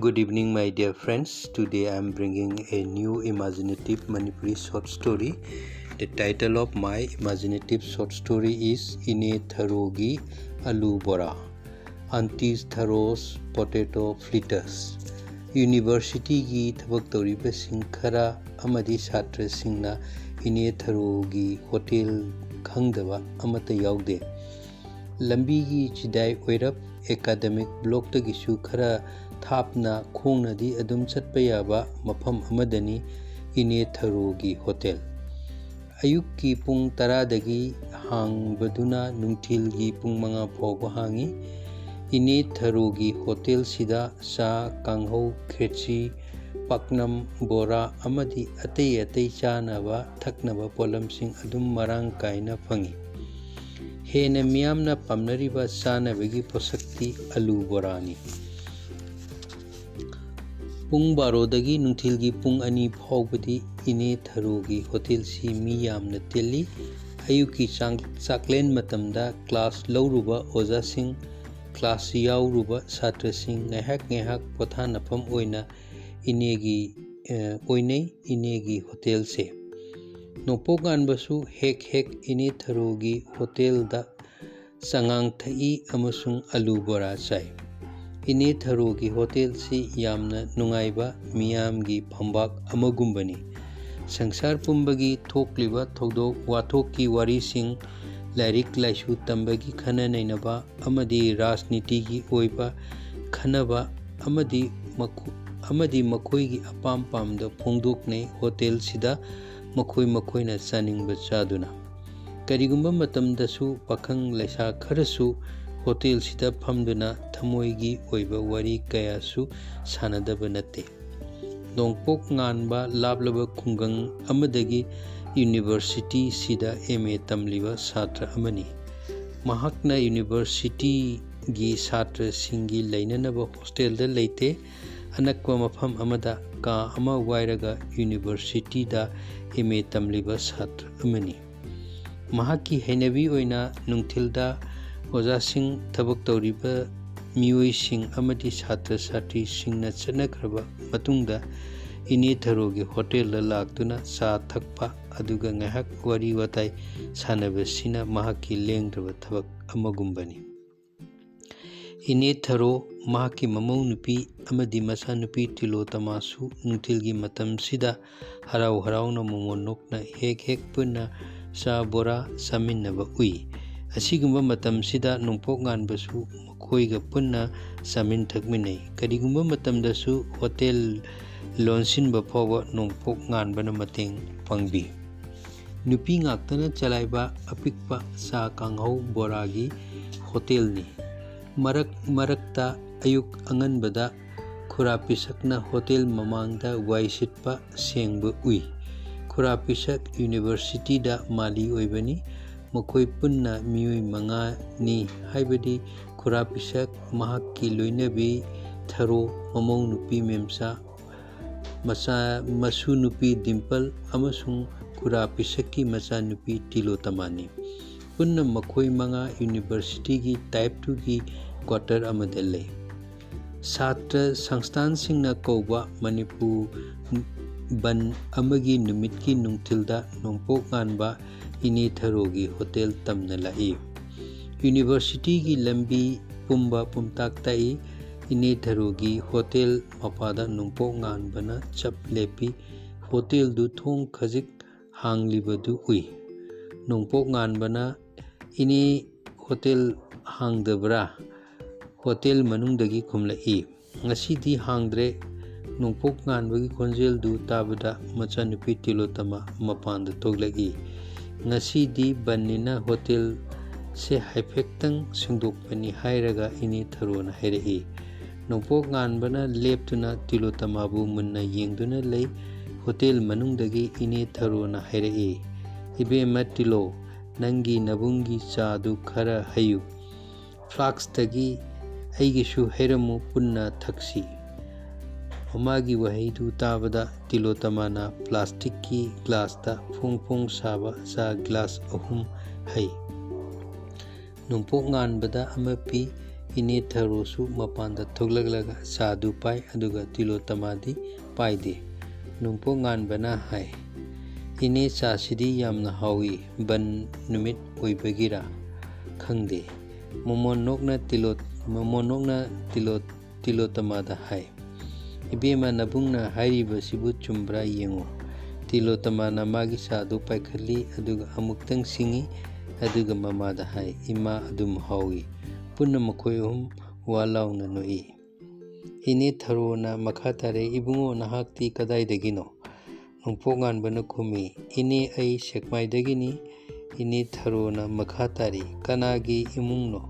Good evening, my dear friends. Today I'm bringing a new imaginative Manipuri short story. The title of my imaginative short story is Ine Tharogi Alu Bora, Aunties Tharos Potato Fritters. यूनिवर्सिटीगी थबक तौरीबसिंग खरा अमदि छात्रसिंगना इने थरोगी hotel खंगदबा अमत यावदे लंबीगी चिदाई ओइरब एकाडेमिक ब्लॉक तगिसु खरा ꯊꯥꯞꯅ ꯈꯣꯡꯅꯗꯤ ꯑꯗꯨꯝ ꯆꯠꯄ ꯌꯥꯕ ꯃꯐꯝ ꯑꯃꯗꯅꯤ ꯏꯅꯦ ꯊꯔꯣꯒꯤ ꯍꯣꯇꯦꯜ ꯑꯌꯨꯛꯀꯤ ꯄꯨꯡ ꯇꯔꯥꯗꯒꯤ ꯍꯥꯡꯕꯗꯨꯅ ꯅꯨꯡꯊꯤꯜꯒꯤ ꯄꯨꯡ ꯃꯉꯥ ꯐꯥꯎꯕ ꯍꯥꯡꯏ ꯏꯅꯦ ꯊꯔꯣꯒꯤ ꯍꯣꯇꯦꯜꯁꯤꯗ ꯆꯥ ꯀꯥꯡꯍꯧ ꯈꯦꯆꯤ ꯄꯥꯛꯅꯝ ꯕꯣꯔꯥ ꯑꯃꯗꯤ ꯑꯇꯩ ꯑꯇꯩ ꯆꯥꯅꯕ ꯊꯛꯅꯕ ꯄꯣꯠꯂꯝꯁꯤꯡ ꯑꯗꯨꯝ ꯃꯔꯥꯡ ꯀꯥꯏꯅ ꯐꯪꯏ ꯍꯦꯟꯅ ꯃꯤꯌꯥꯝꯅ ꯄꯥꯝꯅꯔꯤꯕ ꯆꯥꯅꯕꯒꯤ ꯄꯣꯠꯁꯛꯇꯤ ꯑꯂꯨ ꯕꯣꯔꯥꯅꯤ ꯄꯨꯡ ꯕꯥꯔꯣꯗꯒꯤ ꯅꯨꯡꯊꯤꯜꯒꯤ ꯄꯨꯡ ꯑꯅꯤ ꯐꯥꯎꯕꯗꯤ ꯏꯅꯦ ꯊꯔꯣꯒꯤ ꯍꯣꯇꯦꯜꯁꯤ ꯃꯤ ꯌꯥꯝꯅ ꯇꯤꯜꯂꯤ ꯑꯌꯨꯛꯀꯤ ꯆꯥꯛꯂꯦꯟ ꯃꯇꯝꯗ ꯀ꯭ꯂꯥꯁ ꯂꯧꯔꯨꯕ ꯑꯣꯖꯥꯁꯤꯡ ꯀ꯭ꯂꯥꯁ ꯌꯥꯎꯔꯨꯕ ꯁꯥꯇ꯭ꯔꯁꯤꯡ ꯉꯥꯏꯍꯥꯛ ꯉꯥꯏꯍꯥꯛ ꯄꯣꯊꯥꯅꯐꯝ ꯑꯣꯏꯅ ꯏꯅꯦꯒꯤ ꯑꯣꯏꯅꯩ ꯏꯅꯦꯒꯤ ꯍꯣꯇꯦꯜꯁꯦ ꯅꯣꯡꯄꯣꯛꯉꯥꯟꯕꯁꯨ ꯍꯦꯛ ꯍꯦꯛ ꯏꯅꯦ ꯊꯔꯣꯒꯤ ꯍꯣꯇꯦꯜꯗ ꯆꯉꯥꯡ ꯊꯛꯏ ꯑꯃꯁꯨꯡ ꯑꯂꯨ ꯕꯣꯔꯥ ꯆꯥꯏ ꯏꯅꯦ ꯊꯔꯣꯒꯤ ꯍꯣꯇꯦꯜꯁꯤ ꯌꯥꯝꯅ ꯅꯨꯡꯉꯥꯏꯕ ꯃꯤꯌꯥꯝꯒꯤ ꯐꯝꯕꯥꯛ ꯑꯃꯒꯨꯝꯕꯅꯤ ꯁꯪꯁꯥꯔ ꯄꯨꯝꯕꯒꯤ ꯊꯣꯛꯂꯤꯕ ꯊꯧꯗꯣꯛ ꯋꯥꯊꯣꯛꯀꯤ ꯋꯥꯔꯤꯁꯤꯡ ꯂꯥꯏꯔꯤꯛ ꯂꯥꯏꯁꯨ ꯇꯝꯕꯒꯤ ꯈꯟꯅ ꯅꯩꯅꯕ ꯑꯃꯗꯤ ꯔꯥꯖꯅꯤꯇꯤꯒꯤ ꯑꯣꯏꯕ ꯈꯟꯅꯕ ꯑꯃꯗꯤ ꯑꯃꯗꯤ ꯃꯈꯣꯏꯒꯤ ꯑꯄꯥꯝ ꯄꯥꯝꯗ ꯐꯣꯡꯗꯣꯛꯅꯩ ꯍꯣꯇꯦꯜꯁꯤꯗ ꯃꯈꯣꯏ ꯃꯈꯣꯏꯅ ꯆꯥꯅꯤꯡꯕ ꯆꯥꯗꯨꯅ ꯀꯔꯤꯒꯨꯝꯕ ꯃꯇꯝꯗꯁꯨ ꯄꯥꯈꯪ ꯂꯩꯁꯥ ꯈꯔꯁꯨ ꯍꯣꯇꯦꯜꯁꯤꯗ ꯐꯝꯗꯨꯅ ꯊꯃꯣꯏꯒꯤ ꯑꯣꯏꯕ ꯋꯥꯔꯤ ꯀꯌꯥꯁꯨ ꯁꯥꯟꯅꯗꯕ ꯅꯠꯇꯦ ꯅꯣꯡꯄꯣꯛ ꯉꯥꯟꯕ ꯂꯥꯞꯂꯕ ꯈꯨꯡꯒꯪ ꯑꯃꯗꯒꯤ ꯌꯨꯅꯤꯚꯔꯁꯤꯇꯤꯁꯤꯗ ꯑꯦꯝ ꯑꯦ ꯇꯝꯂꯤꯕ ꯁꯥꯇ꯭ꯔ ꯑꯃꯅꯤ ꯃꯍꯥꯛꯅ ꯌꯨꯅꯤꯚꯔꯁꯤꯇꯤꯒꯤ ꯁꯥꯇ꯭ꯔꯁꯤꯡꯒꯤ ꯂꯩꯅꯅꯕ ꯍꯣꯁꯇꯦꯜꯗ ꯂꯩꯇꯦ ꯑꯅꯛꯄ ꯃꯐꯝ ꯑꯃꯗ ꯀꯥ ꯑꯃ ꯋꯥꯏꯔꯒ ꯌꯨꯅꯤꯚꯔꯁꯤꯇꯤꯗ ꯑꯦꯝ ꯑꯦ ꯇꯝꯂꯤꯕ ꯁꯥꯇ꯭ꯔ ꯑꯃꯅꯤ ꯃꯍꯥꯛꯀꯤ ꯍꯩꯅꯕꯤ ꯑꯣꯏꯅ ꯅꯨꯡꯊꯤꯜꯗ ꯑꯣꯖꯥꯁꯤꯡ ꯊꯕꯛ ꯇꯧꯔꯤꯕ ꯃꯤꯑꯣꯏꯁꯤꯡ ꯑꯃꯗꯤ ꯁꯥꯇ꯭ꯔ ꯁꯥꯇ꯭ꯔꯤꯁꯤꯡꯅ ꯆꯠꯅꯈ꯭ꯔꯕ ꯃꯇꯨꯡꯗ ꯏꯅꯦ ꯊꯔꯣꯒꯤ ꯍꯣꯇꯦꯜꯗ ꯂꯥꯛꯇꯨꯅ ꯆꯥ ꯊꯛꯄ ꯑꯗꯨꯒ ꯉꯥꯏꯍꯥꯛ ꯋꯥꯔꯤ ꯋꯥꯇꯥꯏ ꯁꯥꯟꯅꯕꯁꯤꯅ ꯃꯍꯥꯛꯀꯤ ꯂꯦꯡꯗ꯭ꯔꯕ ꯊꯕꯛ ꯑꯃꯒꯨꯝꯕꯅꯤ ꯏꯅꯦ ꯊꯔꯣ ꯃꯍꯥꯛꯀꯤ ꯃꯃꯧ ꯅꯨꯄꯤ ꯑꯃꯗꯤ ꯃꯆꯥꯅꯨꯄꯤ ꯇꯤꯂꯣꯇꯃꯥꯁꯨ ꯅꯨꯡꯊꯤꯜꯒꯤ ꯃꯇꯝꯁꯤꯗ ꯍꯔꯥꯎ ꯍꯔꯥꯎꯅ ꯃꯣꯃꯣꯟ ꯅꯣꯛꯅ ꯍꯦꯛ ꯍꯦꯛ ꯄꯨꯟꯅ ꯆꯥ ꯕꯣꯔꯥ ꯆꯥꯃꯤꯟꯅꯕ ꯎꯏ ꯑꯁꯤꯒꯨꯝꯕ ꯃꯇꯝꯁꯤꯗ ꯅꯣꯡꯄꯣꯛ ꯉꯥꯟꯕꯁꯨ ꯃꯈꯣꯏꯒ ꯄꯨꯟꯅ ꯆꯥꯃꯤꯟ ꯊꯛꯃꯤꯟꯅꯩ ꯀꯔꯤꯒꯨꯝꯕ ꯃꯇꯝꯗꯁꯨ ꯍꯣꯇꯦꯜ ꯂꯣꯟꯁꯤꯟꯕ ꯐꯥꯎꯕ ꯅꯣꯡꯄꯣꯛ ꯉꯥꯟꯕꯅ ꯃꯇꯦꯡ ꯄꯥꯡꯕꯤ ꯅꯨꯄꯤ ꯉꯥꯛꯇꯅ ꯆꯂꯥꯏꯕ ꯑꯄꯤꯛꯄ ꯆꯥ ꯀꯥꯡꯍꯧ ꯕꯣꯔꯥꯒꯤ ꯍꯣꯇꯦꯜꯅꯤ ꯃꯔꯛ ꯃꯔꯛꯇ ꯑꯌꯨꯛ ꯑꯉꯟꯕꯗ ꯈꯨꯔꯥꯄꯤꯁꯛꯅ ꯍꯣꯇꯦꯜ ꯃꯃꯥꯡꯗ ꯋꯥꯏ ꯁꯤꯠꯄ ꯁꯦꯡꯕ ꯎꯏ ꯈꯨꯔꯥꯄꯤꯁꯛ ꯌꯨꯅꯤꯚꯔꯁꯤꯇꯤꯗ ꯃꯥꯂꯤ ꯑꯣꯏꯕꯅꯤ ꯃꯈꯣꯏ ꯄꯨꯟꯅ ꯃꯤꯑꯣꯏ ꯃꯉꯥꯅꯤ ꯍꯥꯏꯕꯗꯤ ꯈꯨꯔꯥꯄꯤꯁꯛ ꯃꯍꯥꯛꯀꯤ ꯂꯣꯏꯅꯕꯤ ꯊꯔꯣ ꯃꯃꯧ ꯅꯨꯄꯤ ꯃꯦꯝꯆꯥ ꯃꯆꯥ ꯃꯁꯨ ꯅꯨꯄꯤ ꯗꯤꯝꯄꯜ ꯑꯃꯁꯨꯡ ꯈꯨꯔꯥꯄꯤꯁꯛꯀꯤ ꯃꯆꯥꯅꯨꯄꯤ ꯇꯤꯂꯣꯇꯃꯥꯅꯤ ꯄꯨꯟꯅ ꯃꯈꯣꯏ ꯃꯉꯥ ꯌꯨꯅꯤꯚꯔꯁꯤꯇꯤꯒꯤ ꯇꯥꯏꯞ ꯇꯨꯒꯤ ꯀ꯭ꯋꯥꯇꯔ ꯑꯃꯗ ꯂꯩ ꯁꯥꯇ꯭ꯔ ꯁꯪꯁꯊꯥꯟꯁꯤꯡꯅ ꯀꯧꯕ ꯃꯅꯤꯄꯨꯔ ꯕꯟ ꯑꯃꯒꯤ ꯅꯨꯃꯤꯠꯀꯤ ꯅꯨꯡꯊꯤꯜꯗ ꯅꯣꯡꯄꯣꯛ ꯉꯥꯟꯕ ꯏꯅꯦ ꯊꯔꯣꯒꯤ ꯍꯣꯇꯦꯜ ꯇꯝꯅ ꯂꯥꯛꯏ ꯌꯨꯅꯤꯚꯔꯁꯤꯇꯤꯒꯤ ꯂꯝꯕꯤ ꯄꯨꯝꯕ ꯄꯨꯝꯇꯥꯛ ꯇꯥꯛꯏ ꯏꯅꯦ ꯊꯔꯣꯒꯤ ꯍꯣꯇꯦꯜ ꯃꯄꯥꯗ ꯅꯣꯡꯄꯣꯛ ꯉꯥꯟꯕꯅ ꯆꯞ ꯂꯦꯞꯄꯤ ꯍꯣꯇꯦꯜꯗꯨ ꯊꯣꯡ ꯈꯖꯤꯛ ꯍꯥꯡꯂꯤꯕꯗꯨ ꯎꯏ ꯅꯣꯡꯄꯣꯛ ꯉꯥꯟꯕꯅ ꯏꯅꯦ ꯍꯣꯇꯦꯜ ꯍꯥꯡꯗꯕ꯭ꯔꯥ ꯍꯣꯇꯦꯜ ꯃꯅꯨꯡꯗꯒꯤ ꯈꯨꯝꯂꯛꯏ ꯉꯁꯤꯗꯤ ꯍꯥꯡꯗ꯭ꯔꯦ ꯅꯣꯡꯄꯣꯛ ꯉꯥꯟꯕꯒꯤ ꯈꯣꯟꯖꯦꯜꯗꯨ ꯇꯥꯕꯗ ꯃꯆꯥꯅꯨꯄꯤ ꯇꯤꯂꯣꯇꯃꯥ ꯃꯄꯥꯟꯗ ꯊꯣꯛꯂꯛꯏ ꯉꯁꯤꯗꯤ ꯕꯟꯅꯤꯅ ꯍꯣꯇꯦꯜꯁꯦ ꯍꯥꯏꯐꯦꯠꯇꯪ ꯁꯦꯡꯗꯣꯛꯄꯅꯤ ꯍꯥꯏꯔꯒ ꯏꯅꯦ ꯊꯔꯣꯅ ꯍꯥꯏꯔꯛꯏ ꯅꯣꯡꯄꯣꯛ ꯉꯥꯟꯕꯅ ꯂꯦꯞꯇꯨꯅ ꯇꯤꯂꯣꯇꯃꯥꯕꯨ ꯃꯨꯟꯅ ꯌꯦꯡꯗꯨꯅ ꯂꯩ ꯍꯣꯇꯦꯜ ꯃꯅꯨꯡꯗꯒꯤ ꯏꯅꯦ ꯊꯔꯣꯅ ꯍꯥꯏꯔꯛꯏ ꯏꯕꯦꯝꯃ ꯇꯤꯂꯣ ꯅꯪꯒꯤ ꯅꯕꯨꯡꯒꯤ ꯆꯥꯗꯨ ꯈꯔ ꯍꯩꯌꯨ ꯐ꯭ꯂꯥꯛꯁꯇꯒꯤ ꯑꯩꯒꯤꯁꯨ ꯍꯩꯔꯝꯃꯨ ꯄꯨꯟꯅ ꯊꯛꯁꯤ ꯃꯃꯥꯒꯤ ꯋꯥꯍꯩꯗꯨ ꯇꯥꯕꯗ ꯇꯤꯂꯣꯇꯃꯥꯅ ꯄ꯭ꯂꯥꯁꯇꯤꯛꯀꯤ ꯒ꯭ꯂꯥꯁꯇ ꯐꯣꯡ ꯐꯣꯡ ꯁꯥꯕ ꯆꯥ ꯒ꯭ꯂꯥꯁ ꯑꯍꯨꯝ ꯍꯩ ꯅꯣꯡꯄꯣꯛ ꯉꯥꯟꯕꯗ ꯑꯃ ꯄꯤ ꯏꯅꯦ ꯊꯔꯣꯁꯨ ꯃꯄꯥꯟꯗ ꯊꯣꯛꯂꯛꯂꯒ ꯆꯥꯗꯨ ꯄꯥꯏ ꯑꯗꯨꯒ ꯇꯤꯂꯣꯇꯃꯥꯗꯤ ꯄꯥꯏꯗꯦ ꯅꯣꯡꯄꯣꯛ ꯉꯥꯟꯕꯅ ꯍꯥꯏ ꯏꯅꯦ ꯆꯥꯁꯤꯗꯤ ꯌꯥꯝꯅ ꯍꯥꯎꯏ ꯕꯟ ꯅꯨꯃꯤꯠ ꯑꯣꯏꯕꯒꯤꯔꯥ ꯈꯪꯗꯦ ꯃꯣꯃꯣꯟꯅꯣꯛꯅ ꯇꯤꯂꯣ ꯃꯣꯃꯣꯟꯅꯣꯛꯅ ꯇꯤꯂꯣ ꯇꯤꯂꯣꯇꯃꯥꯗ ꯍꯥꯏ ꯏꯕꯦꯝꯃ ꯅꯕꯨꯡꯅ ꯍꯥꯏꯔꯤꯕꯁꯤꯕꯨ ꯆꯨꯝꯕ꯭ꯔꯥ ꯌꯦꯡꯉꯨ ꯇꯤꯂꯣꯇꯃꯥꯅ ꯃꯥꯒꯤ ꯆꯥꯗꯨ ꯄꯥꯏꯈꯠꯂꯤ ꯑꯗꯨꯒ ꯑꯃꯨꯛꯇꯪ ꯁꯤꯡꯉꯤ ꯑꯗꯨꯒ ꯃꯃꯥꯗ ꯍꯥꯏ ꯏꯃꯥ ꯑꯗꯨꯝ ꯍꯥꯎꯏ ꯄꯨꯟꯅ ꯃꯈꯣꯏ ꯑꯍꯨꯝ ꯋꯥ ꯂꯥꯎꯅ ꯅꯣꯛꯏ ꯏꯅꯦ ꯊꯔꯣꯅ ꯃꯈꯥ ꯇꯥꯔꯦ ꯏꯕꯨꯡꯉꯣ ꯅꯍꯥꯛꯇꯤ ꯀꯗꯥꯏꯗꯒꯤꯅꯣ ꯅꯣꯡꯄꯣꯛ ꯉꯥꯟꯕꯅ ꯈꯨꯝꯃꯤ ꯏꯅꯦ ꯑꯩ ꯁꯦꯛꯃꯥꯏꯗꯒꯤꯅꯤ ꯏꯅꯦ ꯊꯔꯣꯅ ꯃꯈꯥ ꯇꯥꯔꯤ ꯀꯅꯥꯒꯤ ꯏꯃꯨꯡꯅꯣ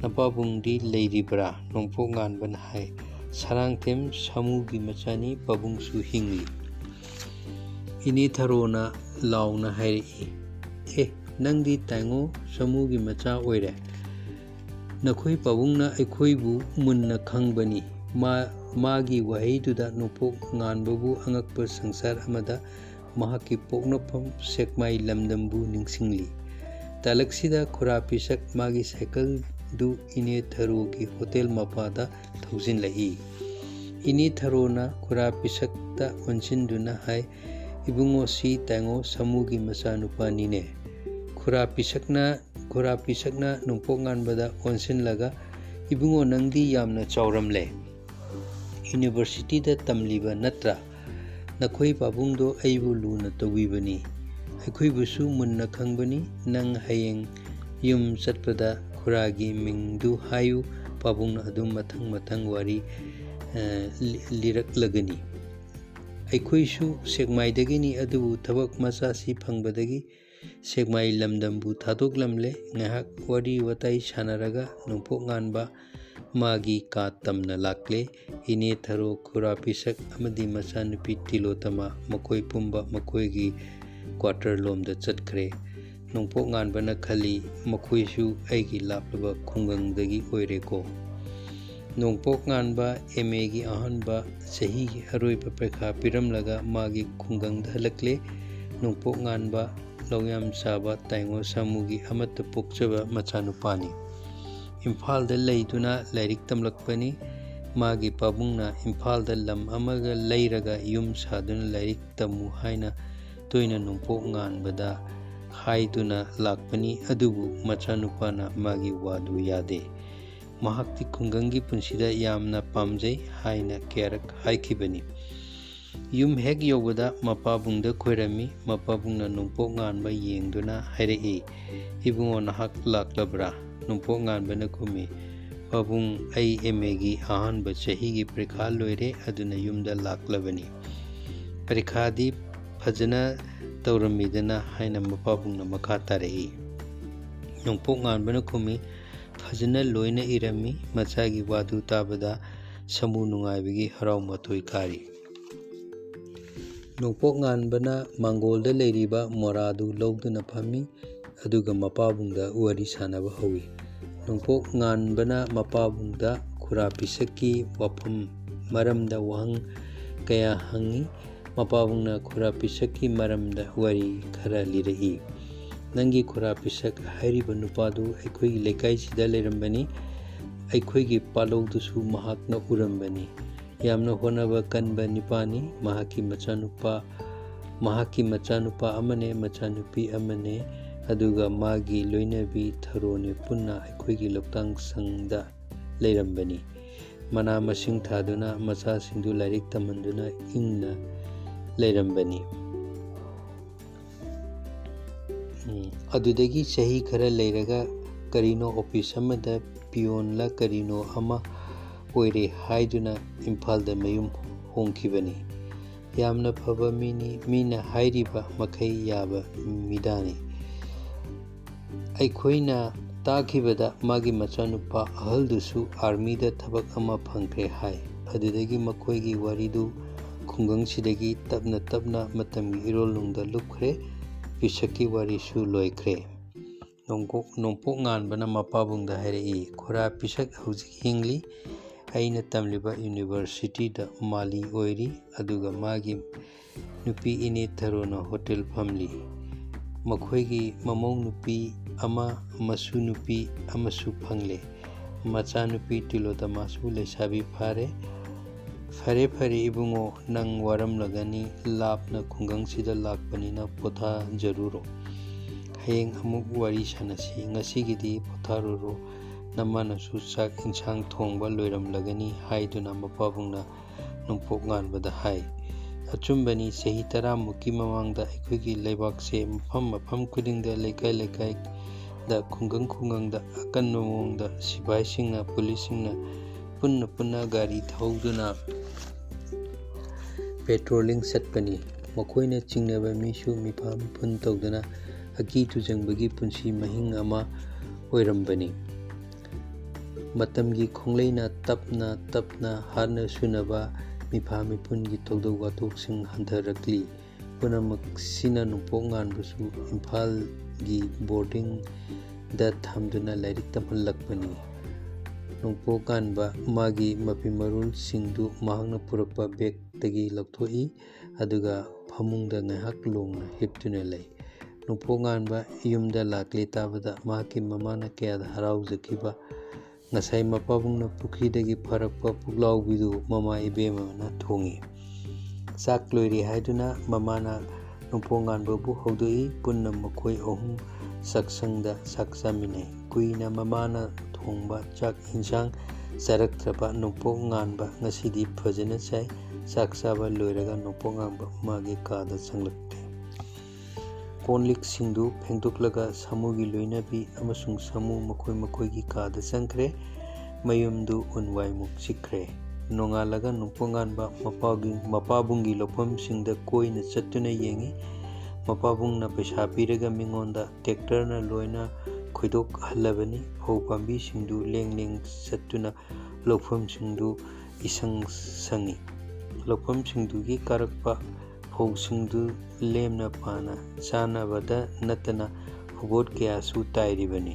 ꯅꯄꯥꯕꯨꯡꯗꯤ ꯂꯩꯔꯤꯕ꯭ꯔꯥ ꯅꯣꯡꯄꯣꯛ ꯉꯥꯟꯕꯅ ꯍꯥꯏ ꯁꯔꯥꯡꯊꯦꯝ ꯁꯥꯃꯨꯒꯤ ꯃꯆꯥꯅꯤ ꯄꯥꯕꯨꯡꯁꯨ ꯍꯤꯡꯂꯤ ꯏꯅꯦ ꯊꯔꯣꯅ ꯂꯥꯎꯅ ꯍꯥꯏꯔꯛꯏ ꯑꯦ ꯅꯪꯗꯤ ꯇꯥꯏꯉꯣ ꯁꯥꯃꯨꯒꯤ ꯃꯆꯥ ꯑꯣꯏꯔꯦ ꯅꯈꯣꯏ ꯄꯥꯕꯨꯡꯅ ꯑꯩꯈꯣꯏꯕꯨ ꯃꯨꯟꯅ ꯈꯪꯕꯅꯤ ꯃꯥ ꯃꯥꯒꯤ ꯋꯥꯍꯩꯗꯨꯗ ꯅꯣꯡꯄꯣꯛ ꯉꯥꯟꯕꯕꯨ ꯑꯉꯛꯄ ꯁꯪꯁꯥꯔ ꯑꯃꯗ ꯃꯍꯥꯛꯀꯤ ꯄꯣꯛꯅꯐꯝ ꯁꯦꯛꯃꯥꯏ ꯂꯝꯗꯝꯕꯨ ꯅꯤꯡꯁꯤꯡꯂꯤ ꯇꯥꯂꯛꯁꯤꯗ ꯈꯨꯔꯥ ꯄꯤꯁꯛ ꯃꯥꯒꯤ दु इने थरो की होटल मपादा थौजिन लही इनी थरो ना खुरा पिसकता उनसिन दुना है इबुंगो सी तंगो समू की मचा नुपानी ने खुरा पिसकना खुरा पिसकना नुपो गानबदा उनसिन लगा इबुंगो नंगदी यामना चौरम ले यूनिवर्सिटी द तमलीब नत्रा नखोई पाबुंग दो अइबु लुना तवीबनी अखोई बुसु मुन्ना खंगबनी नंग हयेंग यूम सतपदा ꯈꯨꯔꯥꯒꯤ ꯃꯤꯡꯗꯨ ꯍꯥꯏꯌꯨ ꯄꯥꯕꯨꯡꯅ ꯑꯗꯨꯝ ꯃꯊꯪ ꯃꯊꯪ ꯋꯥꯔꯤ ꯂꯤꯔꯛꯂꯒꯅꯤ ꯑꯩꯈꯣꯏꯁꯨ ꯁꯦꯛꯃꯥꯏꯗꯒꯤꯅꯤ ꯑꯗꯨꯕꯨ ꯊꯕꯛ ꯃꯆꯥꯁꯤ ꯐꯪꯕꯗꯒꯤ ꯁꯦꯛꯃꯥꯏ ꯂꯝꯗꯝꯕꯨ ꯊꯥꯗꯣꯛꯂꯝꯂꯦ ꯉꯥꯏꯍꯥꯛ ꯋꯥꯔꯤ ꯋꯥꯇꯥꯏ ꯁꯥꯟꯅꯔꯒ ꯅꯣꯡꯄꯣꯛ ꯉꯥꯟꯕ ꯃꯥꯒꯤ ꯀꯥ ꯇꯝꯅ ꯂꯥꯛꯂꯦ ꯏꯅꯦ ꯊꯔꯣ ꯈꯨꯔꯥ ꯄꯤꯁꯛ ꯑꯃꯗꯤ ꯃꯆꯥꯅꯨꯄꯤ ꯇꯤꯂꯣꯇꯃꯥ ꯃꯈꯣꯏ ꯄꯨꯝꯕ ꯃꯈꯣꯏꯒꯤ ꯀ꯭ꯋꯥꯇꯔ ꯂꯣꯝꯗ ꯆꯠꯈ꯭ꯔꯦ ꯅꯣꯡꯄꯣꯛ ꯉꯥꯟꯕꯅ ꯈꯜꯂꯤ ꯃꯈꯣꯏꯁꯨ ꯑꯩꯒꯤ ꯂꯥꯞꯂꯕ ꯈꯨꯡꯒꯪꯗꯒꯤ ꯑꯣꯏꯔꯦꯀꯣ ꯅꯣꯡꯄꯣꯛ ꯉꯥꯟꯕ ꯑꯦꯝ ꯑꯦꯒꯤ ꯑꯍꯥꯟꯕ ꯆꯍꯤꯒꯤ ꯑꯔꯣꯏꯕ ꯄꯔꯤꯈꯥ ꯄꯤꯔꯝꯂꯒ ꯃꯥꯒꯤ ꯈꯨꯡꯒꯪꯗ ꯍꯜꯂꯛꯂꯦ ꯅꯣꯡꯄꯣꯛ ꯉꯥꯟꯕ ꯂꯧꯌꯥꯝ ꯆꯥꯕ ꯇꯥꯏꯉꯣ ꯁꯥꯃꯨꯒꯤ ꯑꯃꯠꯇ ꯄꯣꯛꯆꯕ ꯃꯆꯥꯅꯨꯄꯥꯅꯤ ꯏꯝꯐꯥꯜꯗ ꯂꯩꯗꯨꯅ ꯂꯥꯏꯔꯤꯛ ꯇꯝꯂꯛꯄꯅꯤ ꯃꯥꯒꯤ ꯄꯥꯕꯨꯡꯅ ꯏꯝꯐꯥꯜꯗ ꯂꯝ ꯑꯃꯒ ꯂꯩꯔꯒ ꯌꯨꯝ ꯁꯥꯗꯨꯅ ꯂꯥꯏꯔꯤꯛ ꯇꯝꯃꯨ ꯍꯥꯏꯅ ꯇꯣꯏꯅ ꯅꯣꯡꯄꯣꯛ ꯉꯥꯟꯕꯗ ꯍꯥꯏꯗꯨꯅ ꯂꯥꯛꯄꯅꯤ ꯑꯗꯨꯕꯨ ꯃꯆꯥꯅꯨꯄꯥꯅ ꯃꯥꯒꯤ ꯋꯥꯗꯨ ꯌꯥꯗꯦ ꯃꯍꯥꯛꯇꯤ ꯈꯨꯡꯒꯪꯒꯤ ꯄꯨꯟꯁꯤꯗ ꯌꯥꯝꯅ ꯄꯥꯝꯖꯩ ꯍꯥꯏꯅ ꯀꯌꯥꯔꯛ ꯍꯥꯏꯈꯤꯕꯅꯤ ꯌꯨꯝ ꯍꯦꯛ ꯌꯧꯕꯗ ꯃꯄꯥꯕꯨꯡꯗ ꯈꯣꯏꯔꯝꯃꯤ ꯃꯄꯥꯕꯨꯡꯅ ꯅꯣꯡꯄꯣꯛ ꯉꯥꯟꯕ ꯌꯦꯡꯗꯨꯅ ꯍꯥꯏꯔꯛꯏ ꯏꯕꯨꯡꯉꯣ ꯅꯍꯥꯛ ꯂꯥꯛꯂꯕ꯭ꯔꯥ ꯅꯣꯡꯄꯣꯛ ꯉꯥꯟꯕꯅ ꯈꯨꯝꯃꯤ ꯄꯥꯕꯨꯡ ꯑꯩ ꯑꯦꯝ ꯑꯦꯒꯤ ꯑꯍꯥꯟꯕ ꯆꯍꯤꯒꯤ ꯄꯔꯤꯈꯥ ꯂꯣꯏꯔꯦ ꯑꯗꯨꯅ ꯌꯨꯝꯗ ꯂꯥꯛꯂꯕꯅꯤ ꯄꯔꯤꯈꯥꯗꯤ ꯐꯖꯅ ꯇꯧꯔꯝꯃꯤꯗꯅ ꯍꯥꯏꯅ ꯃꯄꯥꯕꯨꯡꯅ ꯃꯈꯥ ꯇꯥꯔꯛꯏ ꯅꯣꯡꯄꯣꯛ ꯉꯥꯟꯕꯅ ꯈꯨꯝꯃꯤ ꯐꯖꯅ ꯂꯣꯏꯅ ꯏꯔꯝꯃꯤ ꯃꯆꯥꯒꯤ ꯋꯥꯗꯨ ꯇꯥꯕꯗ ꯁꯃꯨ ꯅꯨꯡꯉꯥꯏꯕꯒꯤ ꯍꯔꯥꯎ ꯃꯊꯣꯏ ꯀꯥꯔꯤ ꯅꯣꯡꯄꯣꯛ ꯉꯥꯟꯕꯅ ꯃꯥꯡꯒꯣꯜꯗ ꯂꯩꯔꯤꯕ ꯃꯣꯔꯥꯗꯨ ꯂꯧꯗꯨꯅ ꯐꯝꯃꯤ ꯑꯗꯨꯒ ꯃꯄꯥꯕꯨꯡꯗ ꯋꯥꯔꯤ ꯁꯥꯟꯅꯕ ꯍꯧꯏ ꯅꯣꯡꯄꯣꯛ ꯉꯥꯟꯕꯅ ꯃꯄꯥꯕꯨꯡꯗ ꯈꯨꯔꯥ ꯄꯤꯁꯛꯀꯤ ꯋꯥꯐꯝ ꯃꯔꯝꯗ ꯋꯥꯍꯪ ꯀꯌꯥ ꯍꯪꯉꯤ ꯃꯄꯥꯕꯨꯡꯅ ꯈꯨꯔꯥ ꯄꯤꯁꯛꯀꯤ ꯃꯔꯝꯗ ꯋꯥꯔꯤ ꯈꯔ ꯂꯤꯔꯛꯏ ꯅꯪꯒꯤ ꯈꯨꯔꯥ ꯄꯤꯁꯛ ꯍꯥꯏꯔꯤꯕ ꯅꯨꯄꯥꯗꯨ ꯑꯩꯈꯣꯏꯒꯤ ꯂꯩꯀꯥꯏꯁꯤꯗ ꯂꯩꯔꯝꯕꯅꯤ ꯑꯩꯈꯣꯏꯒꯤ ꯄꯥꯂꯧꯗꯨꯁꯨ ꯃꯍꯥꯛꯅ ꯎꯔꯝꯕꯅꯤ ꯌꯥꯝꯅ ꯍꯣꯠꯅꯕ ꯀꯟꯕ ꯅꯤꯄꯥꯅꯤ ꯃꯍꯥꯛꯀꯤ ꯃꯆꯥꯅꯨꯄꯥ ꯃꯍꯥꯛꯀꯤ ꯃꯆꯥꯅꯨꯄꯥ ꯑꯃꯅꯦ ꯃꯆꯥꯅꯨꯄꯤ ꯑꯃꯅꯦ ꯑꯗꯨꯒ ꯃꯥꯒꯤ ꯂꯣꯏꯅꯕꯤ ꯊꯔꯣꯅꯦ ꯄꯨꯟꯅ ꯑꯩꯈꯣꯏꯒꯤ ꯂꯧꯇꯥꯡ ꯁꯪꯗ ꯂꯩꯔꯝꯕꯅꯤ ꯃꯅꯥ ꯃꯁꯤꯡ ꯊꯥꯗꯨꯅ ꯃꯆꯥꯁꯤꯡꯗꯨ ꯂꯥꯏꯔꯤꯛ ꯇꯝꯍꯟꯗꯨꯅ ꯏꯪꯅ ꯂꯩꯔꯝꯕꯅꯤ ꯑꯗꯨꯗꯒꯤ ꯆꯍꯤ ꯈꯔ ꯂꯩꯔꯒ ꯀꯔꯤꯅꯣ ꯑꯣꯐꯤꯁ ꯑꯃꯗ ꯄꯤꯌꯣꯟꯂ ꯀꯔꯤꯅꯣ ꯑꯃ ꯑꯣꯏꯔꯦ ꯍꯥꯏꯗꯨꯅ ꯏꯝꯐꯥꯜꯗ ꯃꯌꯨꯝ ꯍꯣꯡꯈꯤꯕꯅꯤ ꯌꯥꯝꯅ ꯐꯕ ꯃꯤꯅꯤ ꯃꯤꯅ ꯍꯥꯏꯔꯤꯕ ꯃꯈꯩ ꯌꯥꯕ ꯃꯤꯗꯥꯅꯤ ꯑꯩꯈꯣꯏꯅ ꯇꯥꯈꯤꯕꯗ ꯃꯥꯒꯤ ꯃꯆꯥꯅꯨꯄꯥ ꯑꯍꯜꯗꯨꯁꯨ ꯑꯥꯔꯃꯤꯗ ꯊꯕꯛ ꯑꯃ ꯐꯪꯈ꯭ꯔꯦ ꯍꯥꯏ ꯑꯗꯨꯗꯒꯤ ꯃꯈꯣꯏꯒꯤ ꯋꯥꯔꯤꯗꯨ ꯈꯨꯡꯒꯪꯁꯤꯗꯒꯤ ꯇꯞꯅ ꯇꯞꯅ ꯃꯇꯝꯒꯤ ꯏꯔꯣꯜꯅꯨꯡꯗ ꯂꯨꯞꯈ꯭ꯔꯦ ꯄꯤꯁꯛꯀꯤ ꯋꯥꯔꯤꯁꯨ ꯂꯣꯏꯈ꯭ꯔꯦ ꯅꯣꯡꯄꯣꯛ ꯉꯥꯟꯕꯅ ꯃꯄꯥꯕꯨꯡꯗ ꯍꯥꯏꯔꯛꯏ ꯈꯨꯔꯥ ꯄꯤꯁꯛ ꯍꯧꯖꯤꯛ ꯍꯤꯡꯂꯤ ꯑꯩꯅ ꯇꯝꯂꯤꯕ ꯌꯨꯅꯤꯚꯔꯁꯤꯇꯤꯗ ꯃꯥꯂꯤ ꯑꯣꯏꯔꯤ ꯑꯗꯨꯒ ꯃꯥꯒꯤ ꯅꯨꯄꯤ ꯏꯅꯦ ꯊꯔꯣꯅ ꯍꯣꯇꯦꯜ ꯐꯝꯂꯤ ꯃꯈꯣꯏꯒꯤ ꯃꯃꯧ ꯅꯨꯄꯤ ꯑꯃ ꯃꯁꯨ ꯅꯨꯄꯤ ꯑꯃꯁꯨ ꯐꯪꯂꯦ ꯃꯆꯥꯅꯨꯄꯤ ꯇꯤꯂꯣꯇꯃꯥꯁꯨ ꯂꯩꯁꯥꯕꯤ ꯐꯥꯔꯦ ꯐꯔꯦ ꯐꯔꯦ ꯏꯕꯨꯡꯉꯣ ꯅꯪ ꯋꯥꯔꯝꯂꯒꯅꯤ ꯂꯥꯞꯅ ꯈꯨꯡꯒꯪꯁꯤꯗ ꯂꯥꯛꯄꯅꯤꯅ ꯄꯣꯊꯥꯖꯔꯨꯔꯣ ꯍꯌꯦꯡ ꯑꯃꯨꯛ ꯋꯥꯔꯤ ꯁꯥꯟꯅꯁꯤ ꯉꯁꯤꯒꯤꯗꯤ ꯄꯣꯊꯥꯔꯨꯔꯣ ꯅꯃꯥꯅꯁꯨ ꯆꯥꯛ ꯏꯟꯁꯥꯡ ꯊꯣꯡꯕ ꯂꯣꯏꯔꯝꯂꯒꯅꯤ ꯍꯥꯏꯗꯨꯅ ꯃꯄꯥꯕꯨꯡꯅ ꯅꯣꯡꯄꯣꯛ ꯉꯥꯟꯕꯗ ꯍꯥꯏ ꯑꯆꯨꯝꯕꯅꯤ ꯆꯍꯤ ꯇꯔꯥꯃꯨꯛꯀꯤ ꯃꯃꯥꯡꯗ ꯑꯩꯈꯣꯏꯒꯤ ꯂꯩꯕꯥꯛꯁꯦ ꯃꯐꯝ ꯃꯐꯝ ꯈꯨꯗꯤꯡꯗ ꯂꯩꯀꯥꯏ ꯂꯩꯀꯥꯏꯗ ꯈꯨꯡꯒꯪ ꯈꯨꯡꯒꯪꯗ ꯑꯀꯟꯕ ꯃꯑꯣꯡꯗ ꯁꯤꯐꯥꯏꯁꯤꯡꯅ ꯄꯨꯂꯤꯁꯁꯤꯡꯅ ꯄꯨꯟꯅ ꯄꯨꯟꯅ ꯒꯥꯔꯤ ꯊꯧꯗꯨꯅ ꯄꯦꯇ꯭ꯔꯣꯂꯤꯡ ꯆꯠꯄꯅꯤ ꯃꯈꯣꯏꯅ ꯆꯤꯡꯅꯕ ꯃꯤꯁꯨ ꯃꯤꯐꯥ ꯃꯤꯐꯨꯟ ꯇꯧꯗꯨꯅ ꯑꯀꯤ ꯇꯨꯖꯪꯕꯒꯤ ꯄꯨꯟꯁꯤ ꯃꯍꯤꯡ ꯑꯃ ꯑꯣꯏꯔꯝꯕꯅꯤ ꯃꯇꯝꯒꯤ ꯈꯣꯡꯂꯩꯅ ꯇꯞꯅ ꯇꯞꯅ ꯍꯥꯠꯅ ꯁꯨꯅꯕ ꯃꯤꯐꯥ ꯃꯤꯄꯨꯟꯒꯤ ꯊꯧꯗꯣꯛ ꯋꯥꯊꯣꯛꯁꯤꯡ ꯍꯟꯊꯔꯛꯂꯤ ꯄꯨꯝꯅꯃꯛꯁꯤꯅ ꯅꯣꯡꯄꯣꯛ ꯉꯥꯟꯕꯁꯨ ꯏꯝꯐꯥꯜꯒꯤ ꯕꯣꯔꯗꯤꯡꯗ ꯊꯝꯗꯨꯅ ꯂꯥꯏꯔꯤꯛ ꯇꯝꯍꯜꯂꯛꯄꯅꯤ ꯅꯣꯡꯄꯣꯛ ꯉꯥꯟꯕ ꯃꯥꯒꯤ ꯃꯄꯤ ꯃꯔꯣꯜꯁꯤꯡꯗꯨ ꯃꯍꯥꯛꯅ ꯄꯨꯔꯛꯄ ꯕꯦꯒꯇꯒꯤ ꯂꯧꯊꯣꯛꯏ ꯑꯗꯨꯒ ꯐꯃꯨꯡꯗ ꯉꯥꯏꯍꯥꯛ ꯂꯣꯡꯅ ꯍꯤꯞꯇꯨꯅ ꯂꯩ ꯅꯣꯡꯄꯣꯛ ꯉꯥꯟꯕ ꯌꯨꯝꯗ ꯂꯥꯛꯂꯦ ꯇꯥꯕꯗ ꯃꯍꯥꯛꯀꯤ ꯃꯃꯥꯅ ꯀꯌꯥꯗ ꯍꯔꯥꯎꯖꯈꯤꯕ ꯉꯁꯥꯏ ꯃꯄꯥꯕꯨꯡꯅ ꯄꯨꯈ꯭ꯔꯤꯗꯒꯤ ꯐꯥꯔꯛꯄ ꯄꯨꯛꯂꯥꯎꯕꯤꯗꯨ ꯃꯃꯥ ꯏꯕꯦꯝꯃꯅ ꯊꯣꯡꯉꯤ ꯆꯥꯛ ꯂꯣꯏꯔꯦ ꯍꯥꯏꯗꯨꯅ ꯃꯃꯥꯅ ꯅꯣꯡꯄꯣꯛ ꯉꯥꯟꯕꯕꯨ ꯍꯧꯗꯣꯛꯏ ꯄꯨꯟꯅ ꯃꯈꯣꯏ ꯑꯍꯨꯝ ꯆꯥꯛꯁꯪꯗ ꯆꯥꯛ ꯆꯥꯃꯤꯟꯅꯩ ꯀꯨꯏꯅ ꯃꯃꯥꯅ ꯊꯣꯡꯕ ꯆꯥꯛ ꯏꯟꯁꯥꯡ ꯆꯥꯔꯛꯇ꯭ꯔꯕ ꯅꯣꯡꯄꯣꯛ ꯉꯥꯟꯕ ꯉꯁꯤꯗꯤ ꯐꯖꯅ ꯆꯥꯏ ꯆꯥꯛ ꯆꯥꯕ ꯂꯣꯏꯔꯒ ꯅꯣꯡꯄꯣꯛ ꯉꯥꯟꯕ ꯃꯥꯒꯤ ꯀꯥꯗ ꯆꯪꯂꯛꯂꯦ ꯀꯣꯟ ꯂꯤꯛꯁꯤꯡꯗꯨ ꯐꯦꯡꯗꯣꯛꯂꯒ ꯁꯥꯃꯨꯒꯤ ꯂꯣꯏꯅꯕꯤ ꯑꯃꯁꯨꯡ ꯁꯥꯃꯨ ꯃꯈꯣꯏ ꯃꯈꯣꯏꯒꯤ ꯀꯥꯗ ꯆꯪꯈ꯭ꯔꯦ ꯃꯌꯨꯝꯗꯨ ꯎꯟꯋꯥꯏꯃꯨꯛ ꯆꯤꯛꯈ꯭ꯔꯦ ꯅꯣꯡꯉꯥꯜꯂꯒ ꯅꯣꯡꯄꯣꯛꯉꯥꯟꯕ ꯃꯄꯥꯕꯨꯡꯒꯤ ꯂꯧꯐꯝꯁꯤꯡꯗ ꯀꯣꯏꯅ ꯆꯠꯇꯨꯅ ꯌꯦꯡꯉꯤ ꯃꯄꯥꯕꯨꯡꯅ ꯄꯩꯁꯥ ꯄꯤꯔꯒ ꯃꯤꯉꯣꯟꯗ ꯇ꯭ꯔꯦꯛꯇꯔꯅ ꯂꯣꯏꯅ ꯈꯣꯏꯗꯣꯛꯍꯜꯂꯕꯅꯤ ꯐꯧ ꯄꯥꯝꯕꯤꯁꯤꯡꯗꯨ ꯂꯦꯡ ꯂꯦꯡ ꯆꯠꯇꯨꯅ ꯂꯧꯐꯝꯁꯤꯡꯗꯨ ꯏꯁꯪ ꯁꯪꯉꯤ ꯂꯧꯐꯝꯁꯤꯡꯗꯨꯒꯤ ꯀꯥꯔꯛꯄ ꯐꯧꯁꯤꯡꯗꯨ ꯂꯦꯝꯅ ꯄꯥꯅ ꯆꯥꯅꯕꯗ ꯅꯠꯇꯅ ꯐꯧꯕꯣꯠ ꯀꯌꯥꯁꯨ ꯇꯥꯏꯔꯤꯕꯅꯤ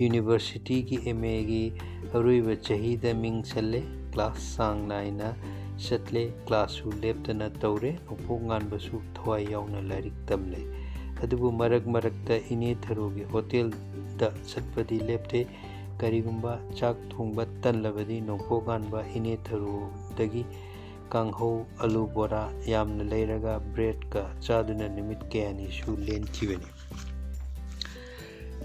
ꯌꯨꯅꯤꯚꯔꯁꯤꯇꯤꯒꯤ ꯑꯦꯝ ꯑꯦꯒꯤ ꯑꯔꯣꯏꯕ ꯆꯍꯤꯗ ꯃꯤꯡ ꯆꯜꯂꯦ ꯀ꯭ꯂꯥꯁ ꯆꯥꯡ ꯅꯥꯏꯅ ꯆꯠꯂꯦ ꯀ꯭ꯂꯥꯁꯁꯨ ꯂꯦꯞꯇꯅ ꯇꯧꯔꯦ ꯅꯣꯡꯄꯣꯛ ꯉꯥꯟꯕꯁꯨ ꯊꯋꯥꯏ ꯌꯥꯎꯅ ꯂꯥꯏꯔꯤꯛ ꯇꯝꯂꯦ ꯑꯗꯨꯕꯨ ꯃꯔꯛ ꯃꯔꯛꯇ ꯏꯅꯦ ꯊꯔꯣꯒꯤ ꯍꯣꯇꯦꯜꯗ ꯆꯠꯄꯗꯤ ꯂꯦꯞꯇꯦ ꯀꯔꯤꯒꯨꯝꯕ ꯆꯥꯛ ꯊꯣꯡꯕ ꯇꯜꯂꯕꯗꯤ ꯅꯣꯡꯄꯣꯛ ꯉꯥꯟꯕ ꯏꯅꯦ ꯊꯔꯣꯗꯒꯤ ꯀꯥꯡꯍꯧ ꯑꯂꯨ ꯕꯣꯔꯥ ꯌꯥꯝꯅ ꯂꯩꯔꯒ ꯕ꯭ꯔꯦꯗꯀ ꯆꯥꯗꯨꯅ ꯅꯨꯃꯤꯠ ꯀꯌꯥꯅꯤꯁꯨ ꯂꯦꯟꯈꯤꯕꯅꯤ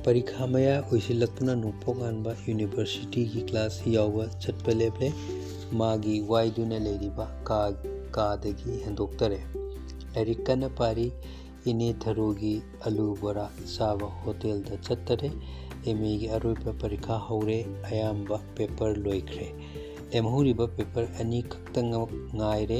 ꯄꯔꯤꯈꯥ ꯃꯌꯥ ꯑꯣꯏꯁꯤꯜꯂꯛꯇꯨꯅ ꯅꯣꯡꯄꯣꯛ ꯉꯥꯟꯕ ꯌꯨꯅꯤꯚꯔꯁꯤꯇꯤꯒꯤ ꯀ꯭ꯂꯥꯁ ꯌꯥꯎꯕ ꯆꯠꯄ ꯂꯦꯞꯂꯦ ꯃꯥꯒꯤ ꯋꯥꯏꯗꯨꯅ ꯂꯩꯔꯤꯕ ꯀꯥ ꯀꯥꯗꯒꯤ ꯍꯦꯟꯗꯣꯛꯇꯔꯦ ꯂꯥꯏꯔꯤꯛ ꯀꯟꯅ ꯄꯥꯔꯤ ꯏꯅꯦ ꯊꯔꯣꯒꯤ ꯑꯂꯨ ꯕꯣꯔꯥ ꯆꯥꯕ ꯍꯣꯇꯦꯜꯗ ꯆꯠꯇꯔꯦ ꯑꯦꯝ ꯑꯦꯒꯤ ꯑꯔꯣꯏꯕ ꯄꯔꯤꯈꯥ ꯍꯧꯔꯦ ꯑꯌꯥꯝꯕ ꯄꯦꯄꯔ ꯂꯣꯏꯈ꯭ꯔꯦ ꯂꯦꯝꯍꯧꯔꯤꯕ ꯄꯦꯄꯔ ꯑꯅꯤꯈꯛꯇꯪ ꯉꯥꯏꯔꯦ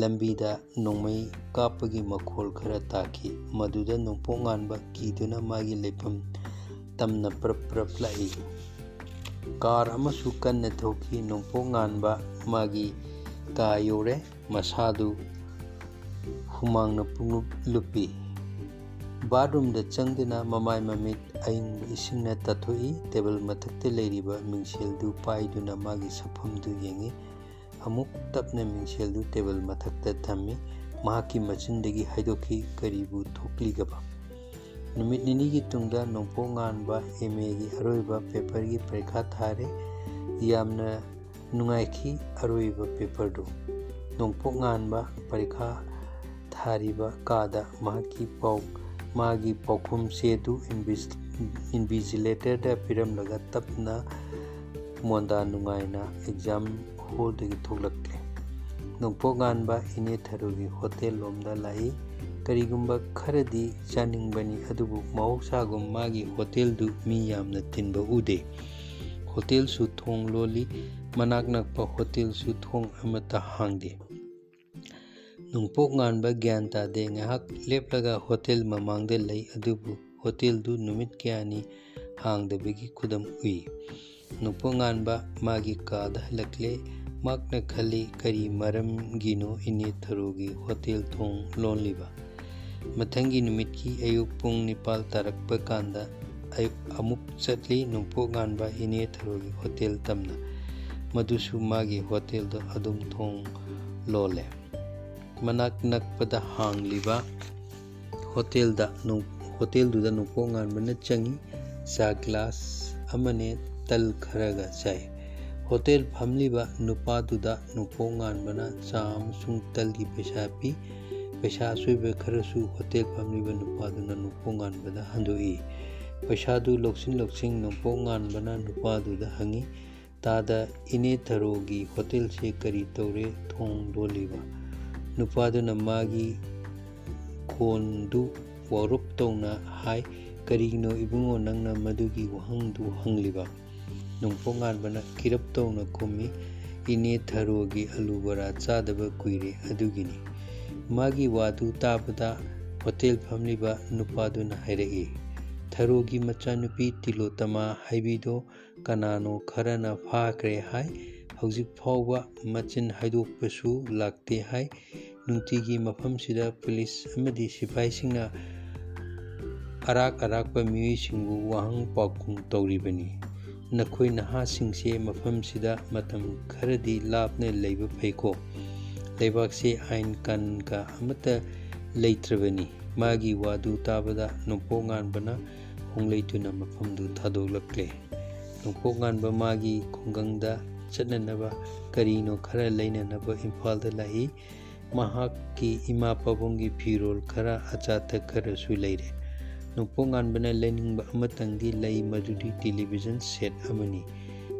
ꯂꯝꯕꯤꯗ ꯅꯣꯡꯃꯩ ꯀꯥꯞꯄꯒꯤ ꯃꯈꯣꯜ ꯈꯔ ꯇꯥꯈꯤ ꯃꯗꯨꯗ ꯅꯣꯡꯄꯣꯛ ꯉꯥꯟꯕ ꯀꯤꯗꯨꯅ ꯃꯥꯒꯤ ꯂꯩꯐꯝ ꯇꯝꯅ ꯄ꯭ꯔꯞ ꯄ꯭ꯔꯞ ꯂꯥꯛꯏ ꯀꯥꯔ ꯑꯃꯁꯨ ꯀꯟꯅ ꯊꯧꯈꯤ ꯅꯣꯡꯄꯣꯛ ꯉꯥꯟꯕ ꯃꯥꯒꯤ ꯀꯥ ꯌꯧꯔꯦ ꯃꯁꯥꯗꯨ ꯍꯨꯃꯥꯡꯅ ꯄꯨꯡꯂꯨꯞ ꯂꯨꯞꯄꯤ ꯕꯥꯠꯔꯨꯝꯗ ꯆꯪꯗꯨꯅ ꯃꯃꯥꯏ ꯃꯃꯤꯠ ꯑꯏꯪꯕ ꯏꯁꯤꯡꯅ ꯇꯥꯊꯣꯛꯏ ꯇꯦꯕꯜ ꯃꯊꯛꯇ ꯂꯩꯔꯤꯕ ꯃꯤꯡꯁꯦꯜꯗꯨ ꯄꯥꯏꯗꯨꯅ ꯃꯥꯒꯤ ꯁꯛꯐꯝꯗꯨ ꯌꯦꯡꯉꯤ ꯑꯃꯨꯛ ꯇꯞꯅ ꯃꯤꯡꯁꯦꯜꯗꯨ ꯇꯦꯕꯜ ꯃꯊꯛꯇ ꯊꯝꯃꯤ ꯃꯍꯥꯛꯀꯤ ꯃꯆꯤꯟꯗꯒꯤ ꯍꯥꯏꯗꯣꯛꯈꯤ ꯀꯔꯤꯕꯨ ꯊꯣꯛꯂꯤꯒꯕ ꯅꯨꯃꯤꯠ ꯅꯤꯅꯤꯒꯤ ꯇꯨꯡꯗ ꯅꯣꯡꯄꯣꯛ ꯉꯥꯟꯕ ꯑꯦꯝ ꯑꯦꯒꯤ ꯑꯔꯣꯏꯕ ꯄꯦꯄꯔꯒꯤ ꯄꯔꯤꯈꯥ ꯊꯥꯔꯦ ꯌꯥꯝꯅ ꯅꯨꯡꯉꯥꯏꯈꯤ ꯑꯔꯣꯏꯕ ꯄꯦꯄꯔꯗꯨ ꯅꯣꯡꯄꯣꯛ ꯉꯥꯟꯕ ꯄꯔꯤꯈꯥ ꯊꯥꯔꯤꯕ ꯀꯥꯗ ꯃꯍꯥꯛꯀꯤ ꯄꯥꯎ ꯃꯥꯒꯤ ꯄꯥꯎꯈꯨꯝ ꯆꯦꯗꯨ ꯏꯟꯚꯤꯖꯤꯂꯦꯇꯔꯗ ꯄꯤꯔꯝꯂꯒ ꯇꯞꯅ ꯃꯣꯟꯗꯥ ꯅꯨꯡꯉꯥꯏꯅ ꯑꯦꯛꯖꯥꯝ ꯍꯣꯜꯗꯒꯤ ꯊꯣꯛꯂꯛꯂꯦ ꯅꯣꯡꯄꯣꯛꯉꯥꯟꯕ ꯏꯅꯦ ꯊꯔꯨꯒꯤ ꯍꯣꯇꯦꯜ ꯂꯣꯝꯗ ꯂꯥꯛꯏ ꯀꯔꯤꯒꯨꯝꯕ ꯈꯔꯗꯤ ꯆꯥꯅꯤꯡꯕꯅꯤ ꯑꯗꯨꯕꯨ ꯃꯍꯧꯁꯥꯒꯨꯝ ꯃꯥꯒꯤ ꯍꯣꯇꯦꯜꯗꯨ ꯃꯤ ꯌꯥꯝꯅ ꯇꯤꯟꯕ ꯎꯗꯦ ꯍꯣꯇꯦꯜꯁꯨ ꯊꯣꯡ ꯂꯣꯜꯂꯤ ꯃꯅꯥꯛ ꯅꯛꯄ ꯍꯣꯇꯦꯜꯁꯨ ꯊꯣꯡ ꯑꯃꯠꯇ ꯍꯥꯡꯗꯦ ꯅꯣꯡꯄꯣꯛ ꯉꯥꯟꯕ ꯒ꯭ꯌꯥꯟ ꯇꯥꯗꯦ ꯉꯥꯏꯍꯥꯛ ꯂꯦꯞꯂꯒ ꯍꯣꯇꯦꯜ ꯃꯃꯥꯡꯗ ꯂꯩ ꯑꯗꯨꯕꯨ ꯍꯣꯇꯦꯜꯗꯨ ꯅꯨꯃꯤꯠ ꯀꯌꯥꯅꯤ ꯍꯥꯡꯗꯕꯒꯤ ꯈꯨꯗꯝ ꯎꯏ ꯅꯣꯡꯄꯣꯛ ꯉꯥꯟꯕ ꯃꯥꯒꯤ ꯀꯥꯗ ꯍꯜꯂꯛꯂꯦ ꯃꯍꯥꯛꯅ ꯈꯜꯂꯤ ꯀꯔꯤ ꯃꯔꯝꯒꯤꯅꯣ ꯏꯅꯦ ꯊꯔꯣꯒꯤ ꯍꯣꯇꯦꯜ ꯊꯣꯡ ꯂꯣꯟꯂꯤꯕ ꯃꯊꯪꯒꯤ ꯅꯨꯃꯤꯠꯀꯤ ꯑꯌꯨꯛ ꯄꯨꯡ ꯅꯤꯄꯥꯜ ꯇꯥꯔꯛꯄ ꯀꯥꯟꯗ ꯑꯃꯨꯛ ꯆꯠꯂꯤ ꯅꯣꯡꯄꯣꯛ ꯉꯥꯟꯕ ꯏꯅꯦ ꯊꯔꯣꯒꯤ ꯍꯣꯇꯦꯜ ꯇꯝꯅ ꯃꯗꯨꯁꯨ ꯃꯥꯒꯤ ꯍꯣꯇꯦꯜꯗ ꯑꯗꯨꯝ ꯊꯣꯡ ꯂꯣꯜꯂꯦ ꯃꯅꯥꯛ ꯅꯛꯄꯗ ꯍꯥꯡꯂꯤꯕ ꯍꯣꯇꯦꯜꯗ ꯍꯣꯇꯦꯜꯗꯨꯗ ꯅꯣꯡꯄꯣꯛ ꯉꯥꯟꯕꯅ ꯆꯪꯉꯤ ꯆꯥ ꯒ꯭ꯂꯥꯁ ꯑꯃꯅꯦ ꯇꯜ ꯈꯔꯒ ꯆꯥꯏ ꯍꯣꯇꯦꯜ ꯐꯝꯂꯤꯕ ꯅꯨꯄꯥꯗꯨꯗ ꯅꯣꯡꯄꯣꯛ ꯉꯥꯟꯕꯅ ꯆꯥ ꯑꯃꯁꯨꯡ ꯇꯜꯒꯤ ꯄꯩꯁꯥ ꯄꯤ ꯄꯩꯁꯥ ꯑꯆꯣꯏꯕ ꯈꯔꯁꯨ ꯍꯣꯇꯦꯜ ꯐꯝꯂꯤꯕ ꯅꯨꯄꯥꯗꯨꯅ ꯅꯣꯡꯄꯣꯛ ꯉꯥꯟꯕꯗ ꯍꯟꯗꯣꯛꯏ ꯄꯩꯁꯥꯗꯨ ꯂꯧꯁꯤꯟ ꯂꯧꯁꯤꯟ ꯅꯣꯡꯄꯣꯛ ꯉꯥꯟꯕꯅ ꯅꯨꯄꯥꯗꯨꯗ ꯍꯪꯉꯤ ꯇꯥꯗ ꯏꯅꯦ ꯊꯔꯣꯒꯤ ꯍꯣꯇꯦꯜꯁꯦ ꯀꯔꯤ ꯇꯧꯔꯦ ꯊꯣꯡ ꯂꯣꯜꯂꯤꯕ ꯅꯨꯄꯥꯗꯨꯅ ꯃꯥꯒꯤ ꯈꯣꯟꯗꯨ ꯋꯥꯔꯨꯞ ꯇꯧꯅ ꯍꯥꯏ ꯀꯔꯤꯒꯤꯅꯣ ꯏꯕꯨꯡꯉꯣ ꯅꯪꯅ ꯃꯗꯨꯒꯤ ꯋꯥꯍꯪꯗꯨ ꯍꯪꯂꯤꯕ ꯅꯣꯡꯄꯣꯛ ꯉꯥꯟꯕꯅ ꯀꯤꯔꯞ ꯇꯧꯅ ꯈꯨꯝꯃꯤ ꯏꯅꯦ ꯊꯔꯣꯒꯤ ꯑꯂꯨ ꯕꯣꯔꯥ ꯆꯥꯗꯕ ꯀꯨꯏꯔꯦ ꯑꯗꯨꯒꯤꯅꯤ ꯃꯥꯒꯤ ꯋꯥꯗꯨ ꯇꯥꯕꯗ ꯍꯣꯇꯦꯜ ꯐꯝꯂꯤꯕ ꯅꯨꯄꯥꯗꯨꯅ ꯍꯥꯏꯔꯛꯏ ꯊꯔꯣꯒꯤ ꯃꯆꯥꯅꯨꯄꯤ ꯇꯤꯂꯣꯇꯃꯥ ꯍꯥꯏꯕꯤꯗꯣ ꯀꯅꯥꯅꯣ ꯈꯔꯅ ꯐꯥꯈ꯭ꯔꯦ ꯍꯥꯏ ꯍꯧꯖꯤꯛ ꯐꯥꯎꯕ ꯃꯆꯤꯟ ꯍꯥꯏꯗꯣꯛꯄꯁꯨ ꯂꯥꯛꯇꯦ ꯍꯥꯏ ꯅꯨꯡꯇꯤꯒꯤ ꯃꯐꯝꯁꯤꯗ ꯄꯨꯂꯤꯁ ꯑꯃꯗꯤ ꯁꯤꯐꯥꯏꯁꯤꯡꯅ ꯑꯔꯥꯛ ꯑꯔꯥꯛꯄ ꯃꯤꯑꯣꯏꯁꯤꯡꯕꯨ ꯋꯥꯍꯪ ꯄꯥꯎꯈꯨꯝ ꯇꯧꯔꯤꯕꯅꯤ ꯅꯈꯣꯏ ꯅꯍꯥꯁꯤꯡꯁꯦ ꯃꯐꯝꯁꯤꯗ ꯃꯇꯝ ꯈꯔꯗꯤ ꯂꯥꯞꯅ ꯂꯩꯕ ꯐꯩꯀꯣ ꯂꯩꯕꯥꯛꯁꯦ ꯑꯥꯏꯟ ꯀꯥꯟꯒ ꯑꯃꯠꯇ ꯂꯩꯇ꯭ꯔꯕꯅꯤ ꯃꯥꯒꯤ ꯋꯥꯗꯨ ꯇꯥꯕꯗ ꯅꯣꯡꯄꯣꯛ ꯉꯥꯟꯕꯅ ꯍꯣꯡꯂꯩꯇꯨꯅ ꯃꯐꯝꯗꯨ ꯊꯥꯗꯣꯛꯂꯛꯂꯦ ꯅꯣꯡꯄꯣꯛ ꯉꯥꯟꯕ ꯃꯥꯒꯤ ꯈꯨꯡꯒꯪꯗ ꯆꯠꯅꯅꯕ ꯀꯔꯤꯅꯣ ꯈꯔ ꯂꯩꯅꯅꯕ ꯏꯝꯐꯥꯜꯗ ꯂꯥꯛꯏ ꯃꯍꯥꯛꯀꯤ ꯏꯃꯥ ꯄꯥꯕꯨꯡꯒꯤ ꯐꯤꯔꯣꯜ ꯈꯔ ꯑꯆꯥ ꯑꯊꯛ ꯈꯔꯁꯨ ꯂꯩꯔꯦ ꯅꯣꯡꯄꯣꯛ ꯉꯥꯟꯕꯅ ꯂꯩꯅꯤꯡꯕ ꯑꯃꯇꯪꯗꯤ ꯂꯩ ꯃꯗꯨꯗꯤ ꯇꯦꯂꯤꯚꯤꯖꯟ ꯁꯦꯠ ꯑꯃꯅꯤ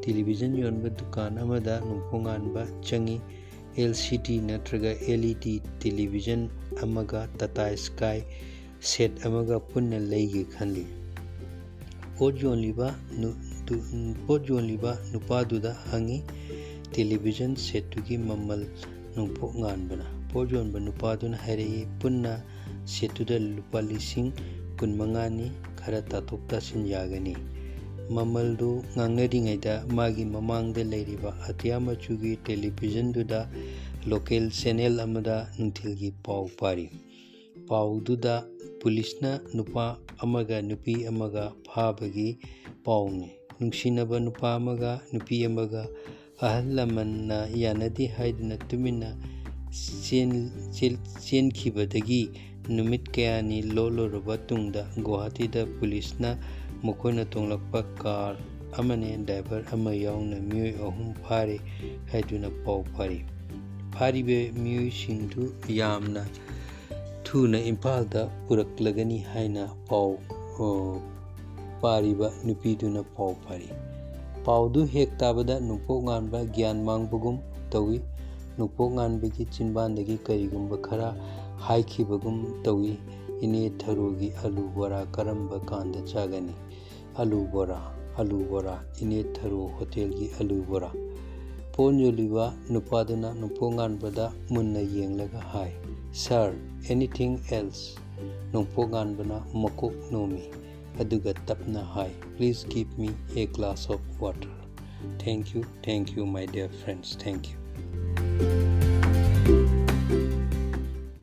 ꯇꯦꯂꯤꯚꯤꯖꯟ ꯌꯣꯟꯕ ꯗꯨꯀꯥꯟ ꯑꯃꯗ ꯅꯣꯡꯄꯣꯛ ꯉꯥꯟꯕ ꯆꯪꯉꯤ ꯑꯦꯜ ꯁꯤ ꯗꯤ ꯅꯠꯇ꯭ꯔꯒ ꯑꯦꯜ ꯏ ꯗꯤ ꯇꯦꯂꯤꯚꯤꯖꯟ ꯑꯃꯒ ꯇꯥꯇꯥ ꯁ꯭ꯀꯥꯏ ꯁꯦꯠ ꯑꯃꯒ ꯄꯨꯟꯅ ꯂꯩꯒꯦ ꯈꯜꯂꯤ ꯄꯣꯠ ꯌꯣꯜꯂꯤꯕ ꯄꯣꯠ ꯌꯣꯜꯂꯤꯕ ꯅꯨꯄꯥꯗꯨꯗ ꯍꯪꯉꯤ ꯇꯦꯂꯤꯚꯤꯖꯟ ꯁꯦꯠꯇꯨꯒꯤ ꯃꯃꯜ ꯅꯣꯡꯄꯣꯛ ꯉꯥꯟꯕꯅ ꯄꯣꯠ ꯌꯣꯟꯕ ꯅꯨꯄꯥꯗꯨꯅ ꯍꯥꯏꯔꯛꯏ ꯄꯨꯟꯅ ꯁꯦꯠꯇꯨꯗ ꯂꯨꯄꯥ ꯂꯤꯁꯤꯡ ꯀꯨꯟꯃꯉꯥꯅꯤ ꯈꯔ ꯇꯥꯊꯣꯛ ꯇꯥꯁꯤꯟ ꯌꯥꯒꯅꯤ ꯃꯃꯜꯗꯨ ꯉꯥꯡꯅꯔꯤꯉꯩꯗ ꯃꯥꯒꯤ ꯃꯃꯥꯡꯗ ꯂꯩꯔꯤꯕ ꯑꯇꯤꯌꯥ ꯃꯆꯨꯒꯤ ꯇꯦꯂꯤꯚꯤꯖꯟꯗꯨꯗ ꯂꯣꯀꯦꯜ ꯆꯦꯅꯦꯜ ꯑꯃꯗ ꯅꯨꯡꯊꯤꯜꯒꯤ ꯄꯥꯎ ꯄꯥꯔꯤ ꯄꯥꯎꯗꯨꯗ ꯄꯨꯂꯤꯁꯅ ꯅꯨꯄꯥ ꯑꯃꯒ ꯅꯨꯄꯤ ꯑꯃꯒ ꯐꯥꯕꯒꯤ ꯄꯥꯎꯅꯤ ꯅꯨꯡꯁꯤꯅꯕ ꯅꯨꯄꯥ ꯑꯃꯒ ꯅꯨꯄꯤ ꯑꯃꯒ ꯑꯍꯜ ꯂꯃꯟꯅ ꯌꯥꯅꯗꯦ ꯍꯥꯏꯗꯨꯅ ꯇꯨꯃꯤꯟꯅ ꯆꯦꯟꯈꯤꯕꯗꯒꯤ ꯅꯨꯃꯤꯠ ꯀꯌꯥꯅꯤ ꯂꯣꯜꯂꯨꯔꯕ ꯇꯨꯡꯗ ꯒꯨꯋꯥꯍꯥꯇꯤꯗ ꯄꯨꯂꯤꯁꯅ ꯃꯈꯣꯏꯅ ꯇꯣꯡꯂꯛꯄ ꯀꯥꯔ ꯑꯃꯅꯦ ꯗ꯭ꯔꯥꯏꯚꯔ ꯑꯃ ꯌꯥꯎꯅ ꯃꯤꯑꯣꯏ ꯑꯍꯨꯝ ꯐꯥꯔꯦ ꯍꯥꯏꯗꯨꯅ ꯄꯥꯎ ꯐꯥꯔꯤ ꯐꯥꯔꯤꯕ ꯃꯤꯑꯣꯏꯁꯤꯡꯗꯨ ꯌꯥꯝꯅ ꯊꯨꯅ ꯏꯝꯐꯥꯜꯗ ꯄꯨꯔꯛꯂꯒꯅꯤ ꯍꯥꯏꯅ ꯄꯥꯎ ꯄꯥꯔꯤꯕ ꯅꯨꯄꯤꯗꯨꯅ ꯄꯥꯎ ꯐꯥꯔꯤ ꯄꯥꯎꯗꯨ ꯍꯦꯛ ꯇꯥꯕꯗ ꯅꯣꯡꯄꯣꯛ ꯉꯥꯟꯕ ꯒ꯭ꯌꯥꯟ ꯃꯥꯡꯕꯒꯨꯝ ꯇꯧꯏ ꯅꯣꯡꯄꯣꯛ ꯉꯥꯟꯕꯒꯤ ꯆꯤꯟꯕꯥꯟꯗꯒꯤ ꯀꯔꯤꯒꯨꯝꯕ ꯈꯔ ꯍꯥꯏꯈꯤꯕꯒꯨꯝ ꯇꯧꯏ ꯏꯅꯦ ꯊꯔꯣꯒꯤ ꯑꯂꯨ ꯕꯣꯔꯥ ꯀꯔꯝꯕ ꯀꯥꯟꯗ ꯆꯥꯒꯅꯤ ꯑꯂꯨ ꯕꯣꯔꯥ ꯑꯂꯨ ꯕꯣꯔꯥ ꯏꯅꯦ ꯊꯔꯣ ꯍꯣꯇꯦꯜꯒꯤ ꯑꯂꯨ ꯕꯣꯔꯥ ꯄꯣꯠ ꯌꯣꯜꯂꯤꯕ ꯅꯨꯄꯥꯗꯨꯅ ꯅꯣꯡꯄꯣꯛꯉꯥꯟꯕꯗ ꯃꯨꯟꯅ ꯌꯦꯡꯂꯒ ꯍꯥꯏ ꯁꯥꯔ ꯑꯦꯅꯤꯊꯤꯡ ꯑꯦꯜꯁ ꯅꯣꯡꯄꯣꯛꯉꯥꯟꯕꯅ ꯃꯀꯣꯛ ꯅꯣꯝꯃꯤ ꯑꯗꯨꯒ ꯇꯞꯅ ꯍꯥꯏ please give me a glass of water thank you thank you my dear friends thank you